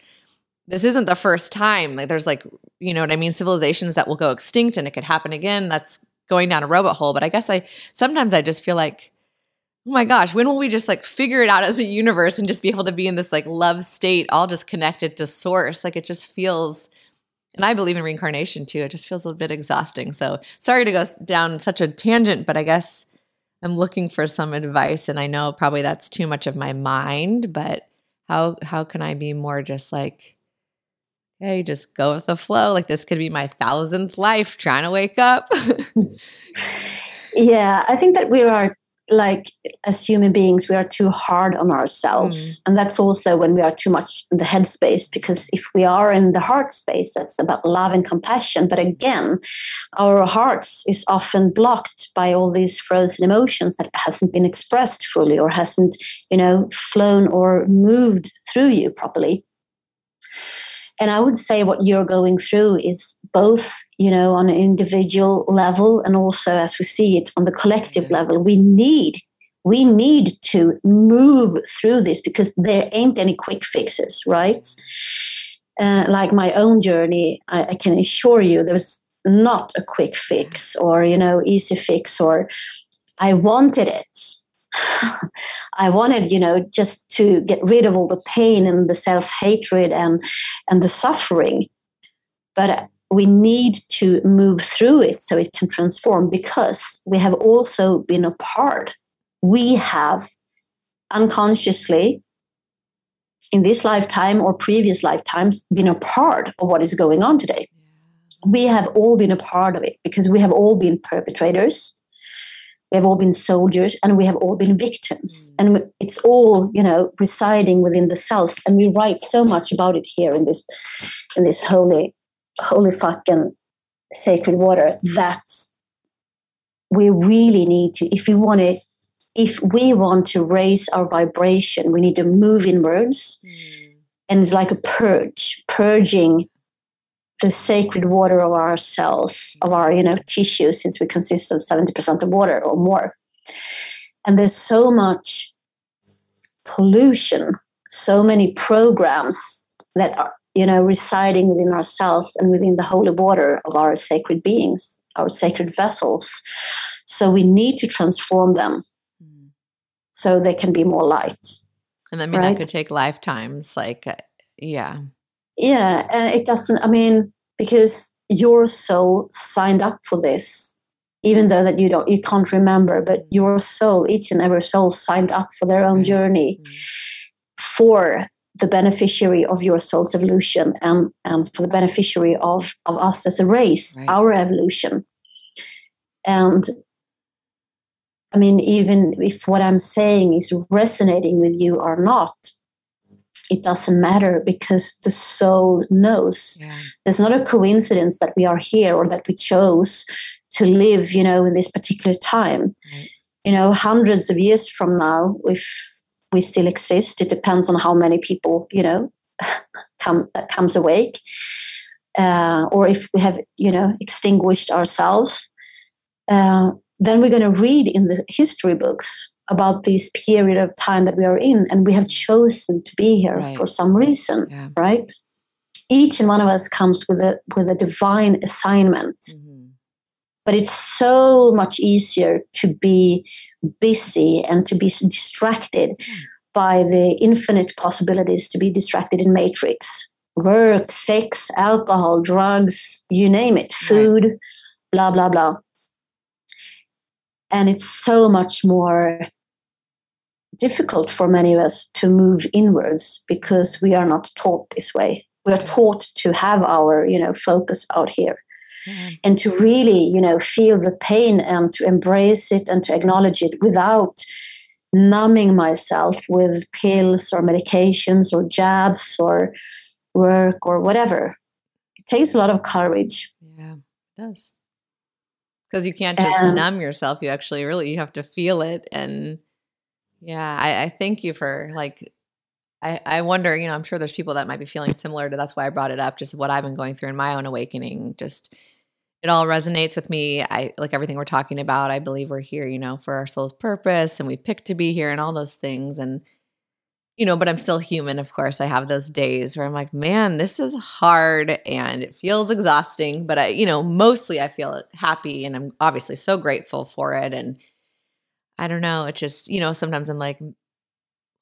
this isn't the first time. Like there's like, you know what I mean, civilizations that will go extinct and it could happen again. That's going down a rabbit hole. But I guess I sometimes I just feel like oh my gosh, when will we just like figure it out as a universe and just be able to be in this like love state, all just connected to source? Like it just feels, and I believe in reincarnation too. It just feels a bit exhausting. So sorry to go down such a tangent, but I guess I'm looking for some advice. And I know probably that's too much of my mind, but how how can I be more just like, hey, just go with the flow? Like this could be my thousandth life trying to wake up. yeah, I think that we are like as human beings we are too hard on ourselves mm. and that's also when we are too much in the head space because if we are in the heart space that's about love and compassion but again our hearts is often blocked by all these frozen emotions that hasn't been expressed fully or hasn't you know flown or moved through you properly and i would say what you're going through is both you know on an individual level and also as we see it on the collective level. We need we need to move through this because there ain't any quick fixes right? Uh, like my own journey I, I can assure you there's not a quick fix or you know easy fix or i wanted it I wanted, you know, just to get rid of all the pain and the self hatred and and the suffering. But we need to move through it so it can transform because we have also been a part. We have unconsciously in this lifetime or previous lifetimes been a part of what is going on today. We have all been a part of it because we have all been perpetrators we have all been soldiers and we have all been victims mm. and it's all you know residing within the self and we write so much about it here in this in this holy holy fucking sacred water that we really need to if we want to if we want to raise our vibration we need to move inwards mm. and it's like a purge purging the sacred water of our cells, of our you know tissue, since we consist of 70% of water or more. And there's so much pollution, so many programs that are you know residing within ourselves and within the holy water of our sacred beings, our sacred vessels. So we need to transform them mm. so they can be more light. And I mean right? that could take lifetimes, like uh, yeah yeah and it doesn't i mean because your soul signed up for this even though that you don't you can't remember but mm. your soul each and every soul signed up for their own journey mm. for the beneficiary of your soul's evolution and, and for the beneficiary of, of us as a race right. our evolution and i mean even if what i'm saying is resonating with you or not it doesn't matter because the soul knows. Yeah. There's not a coincidence that we are here or that we chose to live, you know, in this particular time. Right. You know, hundreds of years from now, if we still exist, it depends on how many people, you know, come comes awake, uh, or if we have, you know, extinguished ourselves. Uh, then we're going to read in the history books about this period of time that we are in and we have chosen to be here right. for some reason yeah. right each and one of us comes with a with a divine assignment. Mm-hmm. But it's so much easier to be busy and to be distracted mm. by the infinite possibilities to be distracted in matrix work, sex, alcohol, drugs, you name it, food, right. blah, blah, blah. And it's so much more difficult for many of us to move inwards because we are not taught this way. We are taught to have our, you know, focus out here. Mm-hmm. And to really, you know, feel the pain and to embrace it and to acknowledge it without numbing myself with pills or medications or jabs or work or whatever. It takes a lot of courage. Yeah, it does. Because you can't just and, numb yourself. You actually really you have to feel it. And yeah, I, I thank you for like I, I wonder, you know, I'm sure there's people that might be feeling similar to that's why I brought it up, just what I've been going through in my own awakening. Just it all resonates with me. I like everything we're talking about. I believe we're here, you know, for our soul's purpose and we picked to be here and all those things. And you know, but I'm still human, of course. I have those days where I'm like, man, this is hard and it feels exhausting. But I, you know, mostly I feel happy and I'm obviously so grateful for it. And I don't know, it's just, you know, sometimes I'm like,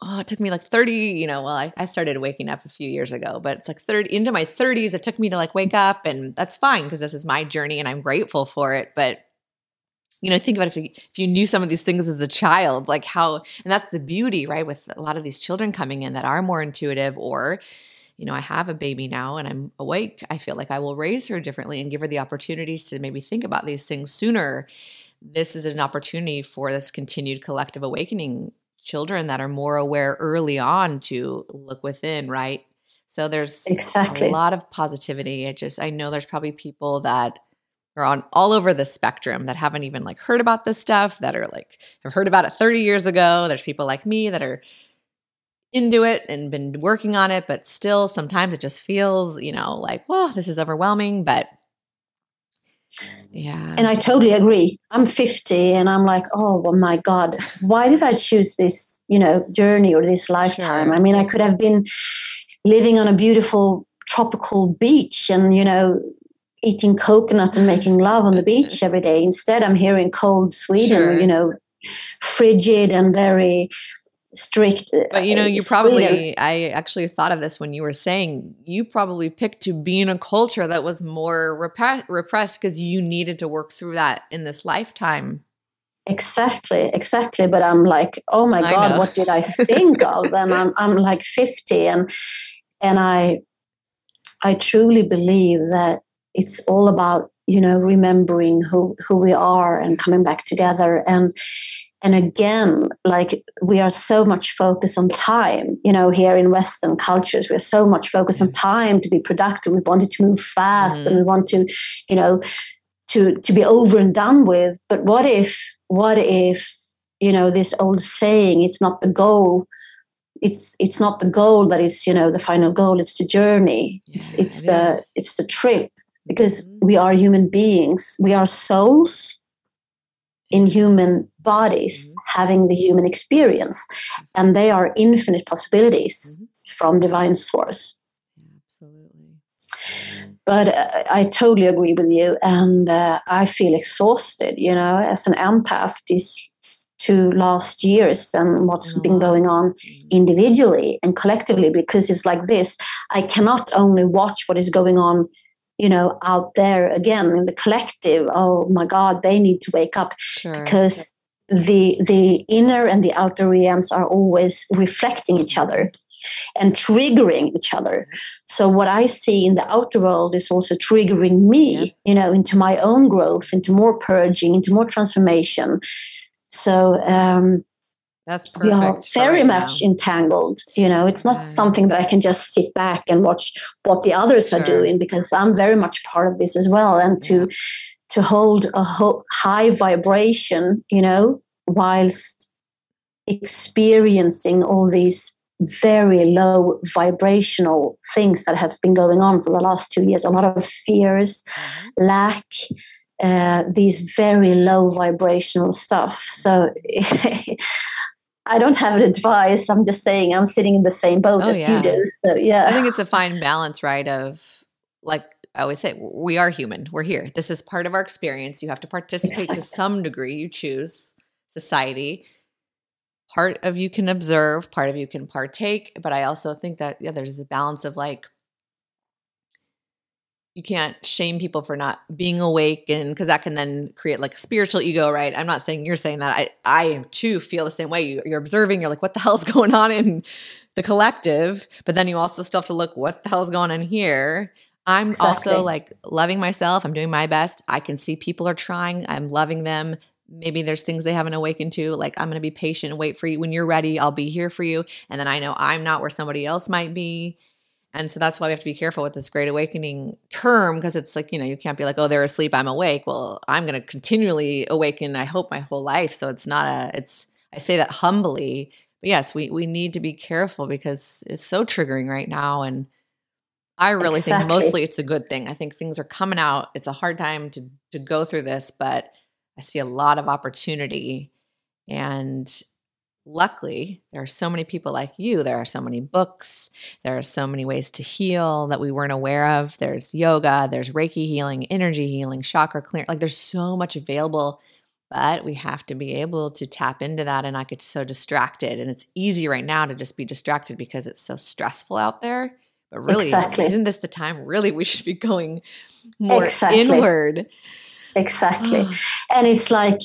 oh, it took me like 30, you know, well, I, I started waking up a few years ago, but it's like 30 into my 30s, it took me to like wake up and that's fine because this is my journey and I'm grateful for it. But you know think about if you, if you knew some of these things as a child like how and that's the beauty right with a lot of these children coming in that are more intuitive or you know i have a baby now and i'm awake i feel like i will raise her differently and give her the opportunities to maybe think about these things sooner this is an opportunity for this continued collective awakening children that are more aware early on to look within right? So there's exactly. a lot of positivity. I just i know there's probably people that are on all over the spectrum that haven't even like heard about this stuff that are like have heard about it 30 years ago. There's people like me that are into it and been working on it but still sometimes it just feels you know like whoa this is overwhelming but yeah and i totally agree i'm 50 and i'm like oh well, my god why did i choose this you know journey or this lifetime sure. i mean i could have been living on a beautiful tropical beach and you know eating coconut and making love on the beach every day. Instead, I'm here in cold Sweden, sure. you know, frigid and very strict. But you know, uh, you probably, Sweden. I actually thought of this when you were saying you probably picked to be in a culture that was more repressed because you needed to work through that in this lifetime. Exactly, exactly. But I'm like, oh my God, what did I think of? And I'm, I'm like 50 and, and I, I truly believe that it's all about you know remembering who who we are and coming back together and and again like we are so much focused on time you know here in western cultures we're so much focused on time to be productive we wanted to move fast mm-hmm. and we want to you know to to be over and done with but what if what if you know this old saying it's not the goal it's it's not the goal but it's you know the final goal it's the journey yeah, it's it's it the is. it's the trip because mm-hmm. we are human beings. We are souls in human bodies mm-hmm. having the human experience, and they are infinite possibilities mm-hmm. from divine source. absolutely. But uh, I totally agree with you, and uh, I feel exhausted. You know, as an empath, these two last years and what's been going on mm-hmm. individually and collectively, because it's like this: I cannot only watch what is going on you know out there again in the collective oh my god they need to wake up sure. because the the inner and the outer realms are always reflecting each other and triggering each other. So what i see in the outer world is also triggering me you know into my own growth into more purging into more transformation. So um that's perfect. We are very right much now. entangled. You know, it's not something that I can just sit back and watch what the others sure. are doing because I'm very much part of this as well. And to to hold a ho- high vibration, you know, whilst experiencing all these very low vibrational things that have been going on for the last two years a lot of fears mm-hmm. lack uh, these very low vibrational stuff so I don't have advice. I'm just saying I'm sitting in the same boat oh, as yeah. you do. So yeah. I think it's a fine balance, right? Of like I always say, we are human. We're here. This is part of our experience. You have to participate exactly. to some degree. You choose society. Part of you can observe, part of you can partake. But I also think that, yeah, there's a balance of like, you can't shame people for not being awake and because that can then create like a spiritual ego right i'm not saying you're saying that i i too feel the same way you, are observing you're like what the hell's going on in the collective but then you also still have to look what the hell's going on here I'm exactly. also like loving myself. I'm doing my best. I can see people are trying. I'm loving them. Maybe there's things they haven't awakened to. Like, I'm going to be patient and wait for you. When you're ready, I'll be here for you. And then I know I'm not where somebody else might be. And so that's why we have to be careful with this great awakening term because it's like, you know, you can't be like, oh, they're asleep, I'm awake. Well, I'm going to continually awaken, I hope, my whole life. So it's not a, it's, I say that humbly. But yes, we, we need to be careful because it's so triggering right now. And I really exactly. think mostly it's a good thing. I think things are coming out. It's a hard time to to go through this, but I see a lot of opportunity and luckily there are so many people like you there are so many books there are so many ways to heal that we weren't aware of there's yoga there's reiki healing energy healing chakra clear like there's so much available but we have to be able to tap into that and i get so distracted and it's easy right now to just be distracted because it's so stressful out there but really, exactly. isn't this the time really we should be going more exactly. inward? Exactly. Oh, and it's like,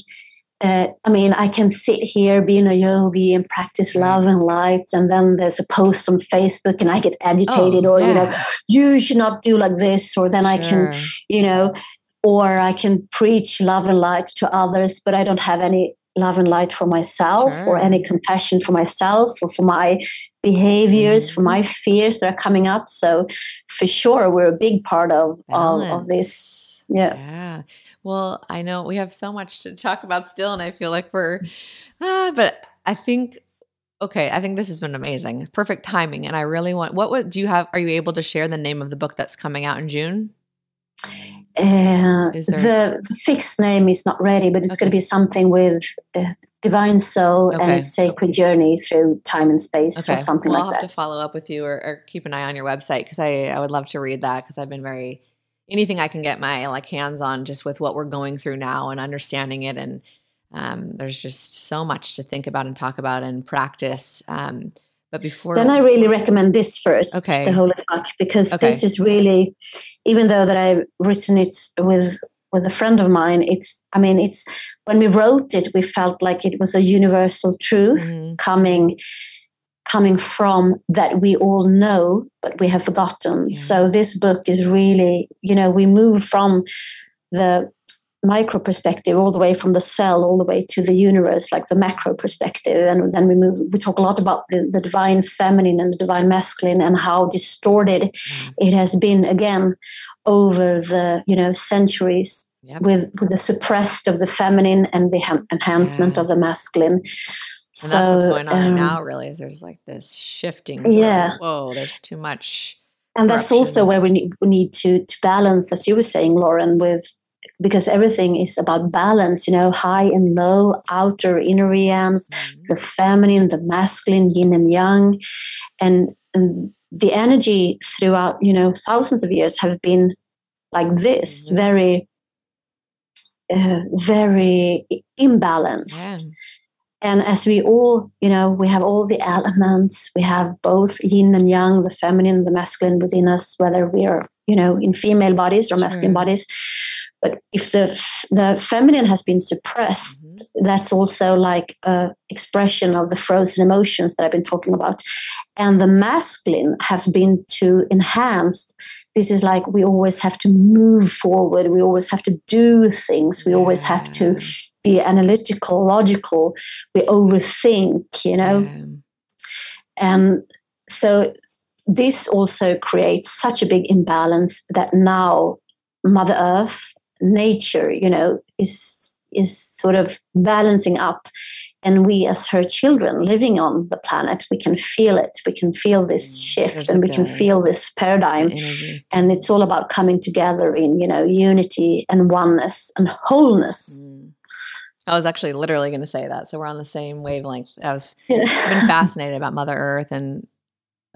uh, I mean, I can sit here being a yogi and practice love and light, and then there's a post on Facebook, and I get agitated, oh, or yeah. you know, you should not do like this, or then sure. I can, you know, or I can preach love and light to others, but I don't have any love and light for myself sure. or any compassion for myself or for my behaviors mm-hmm. for my fears that are coming up so for sure we're a big part of all of this yeah yeah well i know we have so much to talk about still and i feel like we're uh, but i think okay i think this has been amazing perfect timing and i really want what would do you have are you able to share the name of the book that's coming out in june uh, the, the, fixed name is not ready, but it's okay. going to be something with uh, divine soul okay. and sacred journey through time and space okay. or something well, like that. I'll that. have to follow up with you or, or keep an eye on your website because I, I would love to read that because I've been very anything I can get my like hands on just with what we're going through now and understanding it and um, there's just so much to think about and talk about and practice. Um, but before then, I really recommend this first, okay. the Holy Fuck, because okay. this is really, even though that I've written it with with a friend of mine, it's I mean, it's when we wrote it, we felt like it was a universal truth mm-hmm. coming coming from that we all know but we have forgotten yeah. so this book is really you know we move from the micro perspective all the way from the cell all the way to the universe like the macro perspective and then we move we talk a lot about the, the divine feminine and the divine masculine and how distorted mm. it has been again over the you know centuries yep. with, with the suppressed of the feminine and the ha- enhancement yeah. of the masculine and so, that's what's going on um, now really is there's like this shifting yeah like, whoa there's too much and corruption. that's also where we need, we need to to balance as you were saying lauren with because everything is about balance, you know, high and low, outer, inner realms, mm-hmm. the feminine, the masculine, yin and yang. And, and the energy throughout, you know, thousands of years have been like this, mm-hmm. very, uh, very imbalanced. Yeah. And as we all, you know, we have all the elements, we have both yin and yang, the feminine and the masculine within us, whether we are, you know, in female bodies or masculine bodies but if the the feminine has been suppressed, mm-hmm. that's also like a expression of the frozen emotions that I've been talking about. And the masculine has been to enhance. This is like we always have to move forward. We always have to do things. We always have to be analytical, logical. We overthink, you know. Yeah. And so this also creates such a big imbalance that now Mother Earth nature, you know, is is sort of balancing up and we as her children living on the planet we can feel it we can feel this mm, shift There's and we can feel this paradigm and it's all about coming together in you know unity and oneness and wholeness mm. I was actually literally going to say that. So we're on the same wavelength. I was been fascinated about Mother Earth and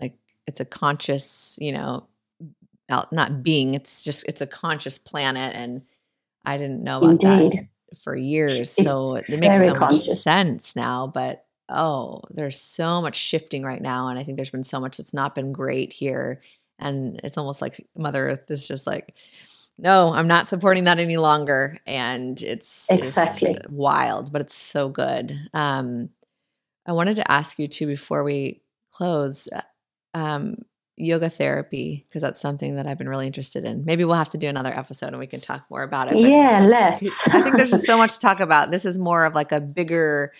like it's a conscious, you know, not being. It's just it's a conscious planet, and I didn't know about Indeed. that for years. It's so it makes so conscious. much sense now. But oh, there's so much shifting right now, and I think there's been so much that's not been great here, and it's almost like Mother Earth is just like no, I'm not supporting that any longer. And it's exactly wild, but it's so good. Um, I wanted to ask you too before we close uh, um, yoga therapy, because that's something that I've been really interested in. Maybe we'll have to do another episode and we can talk more about it. yeah, let's. I think there's just so much to talk about. This is more of like a bigger,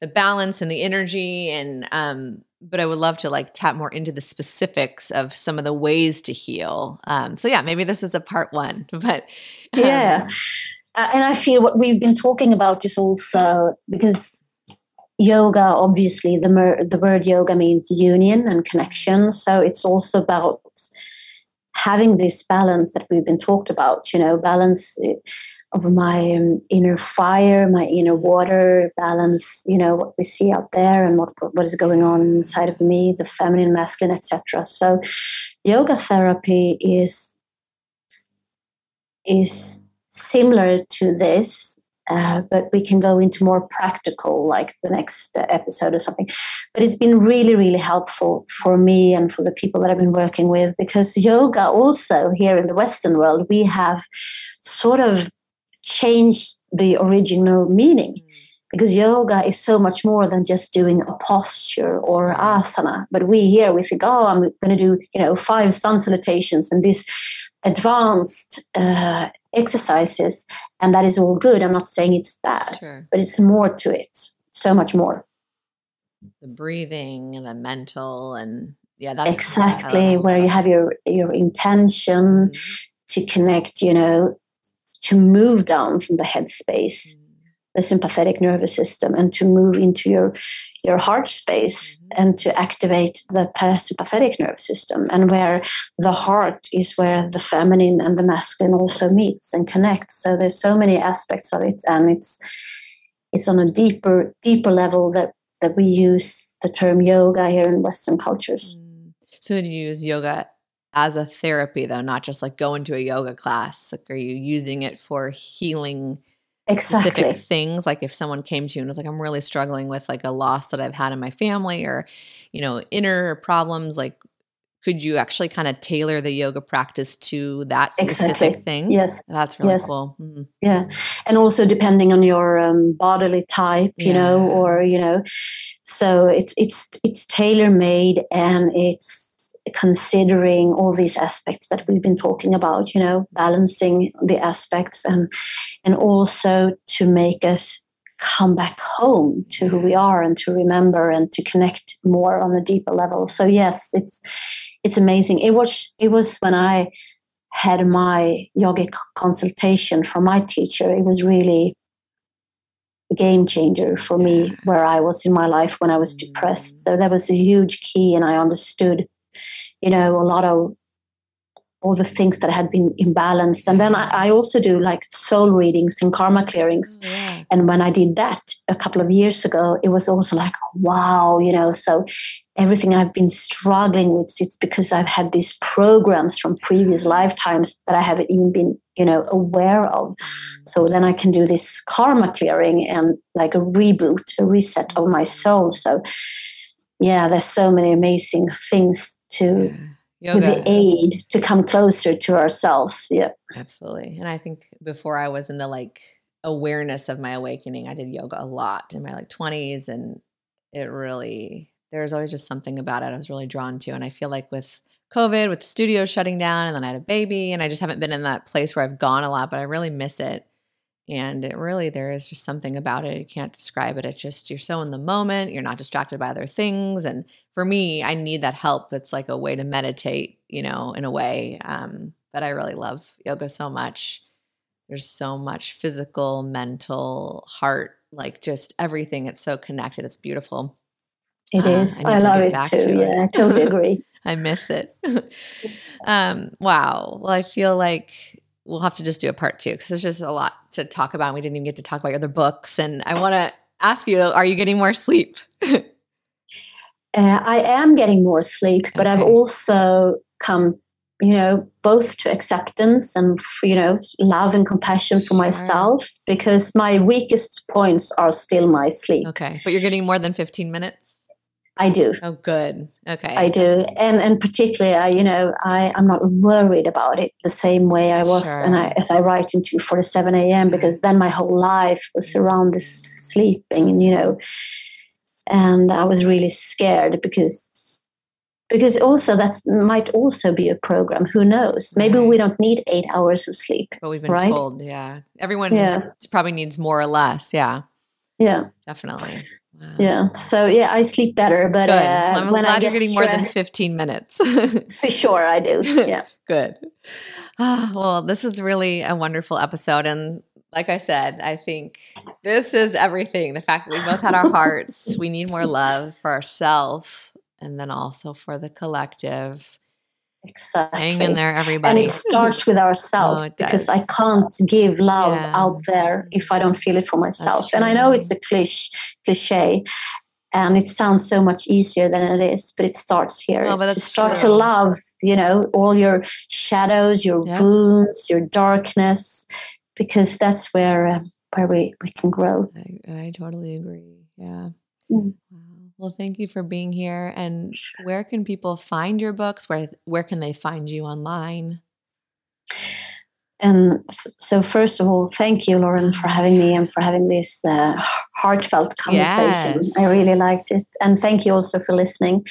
the balance and the energy and um, but I would love to like tap more into the specifics of some of the ways to heal. Um, so yeah, maybe this is a part one, but um, yeah. Uh, and I feel what we've been talking about is also because yoga, obviously, the mer- the word yoga means union and connection. So it's also about having this balance that we've been talked about. You know, balance eh, of my um, inner fire, my inner water, balance, you know, what we see out there and what, what is going on inside of me, the feminine, masculine, etc. So yoga therapy is is similar to this, uh, but we can go into more practical, like the next episode or something. But it's been really, really helpful for me and for the people that I've been working with because yoga, also here in the Western world, we have sort of change the original meaning mm. because yoga is so much more than just doing a posture or asana but we here we think oh i'm going to do you know five sun salutations and these advanced uh, exercises and that is all good i'm not saying it's bad sure. but it's more to it so much more the breathing and the mental and yeah that's exactly where you have your your intention mm-hmm. to connect you know to move down from the headspace, mm. the sympathetic nervous system, and to move into your your heart space mm-hmm. and to activate the parasympathetic nervous system and where the heart is where the feminine and the masculine also meets and connects so there's so many aspects of it and it's it's on a deeper deeper level that that we use the term yoga here in western cultures mm. so do you use yoga as a therapy though not just like going to a yoga class like are you using it for healing exactly. specific things like if someone came to you and was like i'm really struggling with like a loss that i've had in my family or you know inner problems like could you actually kind of tailor the yoga practice to that specific exactly. thing yes that's really yes. cool mm-hmm. yeah and also depending on your um, bodily type you yeah. know or you know so it's it's it's tailor made and it's considering all these aspects that we've been talking about you know balancing the aspects and and also to make us come back home to who we are and to remember and to connect more on a deeper level. So yes it's it's amazing. It was it was when i had my yogic consultation from my teacher it was really a game changer for me where i was in my life when i was mm. depressed. So that was a huge key and i understood you know, a lot of all the things that had been imbalanced. And then I, I also do like soul readings and karma clearings. Oh, yeah. And when I did that a couple of years ago, it was also like, wow, you know, so everything I've been struggling with, it's because I've had these programs from previous mm. lifetimes that I haven't even been, you know, aware of. Mm. So then I can do this karma clearing and like a reboot, a reset of my soul. So yeah, there's so many amazing things to yeah. with the aid to come closer to ourselves. Yeah. Absolutely. And I think before I was in the like awareness of my awakening, I did yoga a lot in my like 20s and it really there's always just something about it I was really drawn to and I feel like with COVID with the studio shutting down and then I had a baby and I just haven't been in that place where I've gone a lot but I really miss it and it really, there is just something about it. You can't describe it. It's just, you're so in the moment. You're not distracted by other things. And for me, I need that help. It's like a way to meditate, you know, in a way. Um, but I really love yoga so much. There's so much physical, mental, heart, like just everything. It's so connected. It's beautiful. It uh, is. I, I love it too. To yeah, it. I totally agree. I miss it. um, wow. Well, I feel like we'll have to just do a part two because there's just a lot to talk about. We didn't even get to talk about your other books. And I want to ask you are you getting more sleep? uh, I am getting more sleep, but okay. I've also come you know both to acceptance and you know love and compassion for myself because my weakest points are still my sleep okay but you're getting more than 15 minutes I do. Oh, good. Okay. I do, and and particularly, I you know, I I'm not worried about it the same way I was, sure. and I, as I write into 47 a.m. because then my whole life was around this sleeping, and you know, and I was really scared because because also that might also be a program. Who knows? Maybe right. we don't need eight hours of sleep. But we've been right? told, yeah. Everyone yeah. probably needs more or less. Yeah. Yeah. Definitely. Yeah. So yeah, I sleep better, but uh, I'm when glad I you're getting stressed, more than 15 minutes. for sure, I do. Yeah. Good. Oh, well, this is really a wonderful episode, and like I said, I think this is everything. The fact that we both had our hearts. we need more love for ourselves, and then also for the collective. Exactly. Hang in there, everybody. And it starts with ourselves oh, because I can't give love yeah. out there if I don't feel it for myself. And I know it's a cliche, cliche, and it sounds so much easier than it is, but it starts here. Oh, to start true. to love, you know, all your shadows, your yeah. wounds, your darkness, because that's where uh, where we we can grow. I, I totally agree. Yeah. Mm. Well, thank you for being here. And where can people find your books? Where where can they find you online? And so, first of all, thank you, Lauren, for having me and for having this uh, heartfelt conversation. Yes. I really liked it, and thank you also for listening.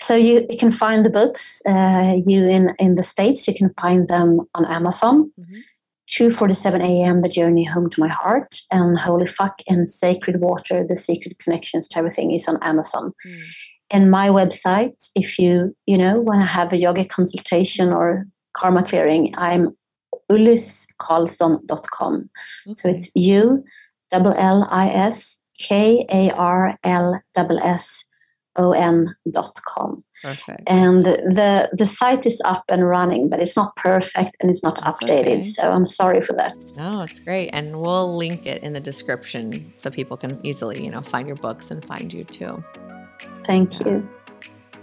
So, you, you can find the books. Uh, you in in the states, you can find them on Amazon. Mm-hmm. 2.47 a.m. The Journey Home to My Heart and Holy Fuck and Sacred Water, The Secret Connections to Everything is on Amazon. Mm. And my website, if you, you know, want to have a yoga consultation or karma clearing, I'm ulliskarlsson.com. Okay. So it's U double L I S K A R L S on.com. Perfect. And the the site is up and running, but it's not perfect and it's not That's updated. Okay. So I'm sorry for that. No, it's great. And we'll link it in the description so people can easily, you know, find your books and find you too. Thank you.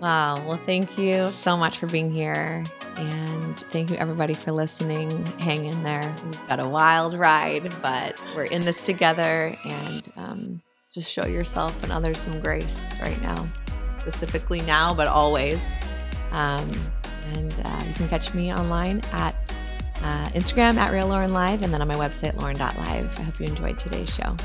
Wow. Well, thank you so much for being here. And thank you, everybody, for listening. Hang in there. We've got a wild ride, but we're in this together. And um, just show yourself and others some grace right now specifically now, but always. Um, and uh, you can catch me online at uh, Instagram at Real Lauren Live and then on my website, lauren.live. I hope you enjoyed today's show.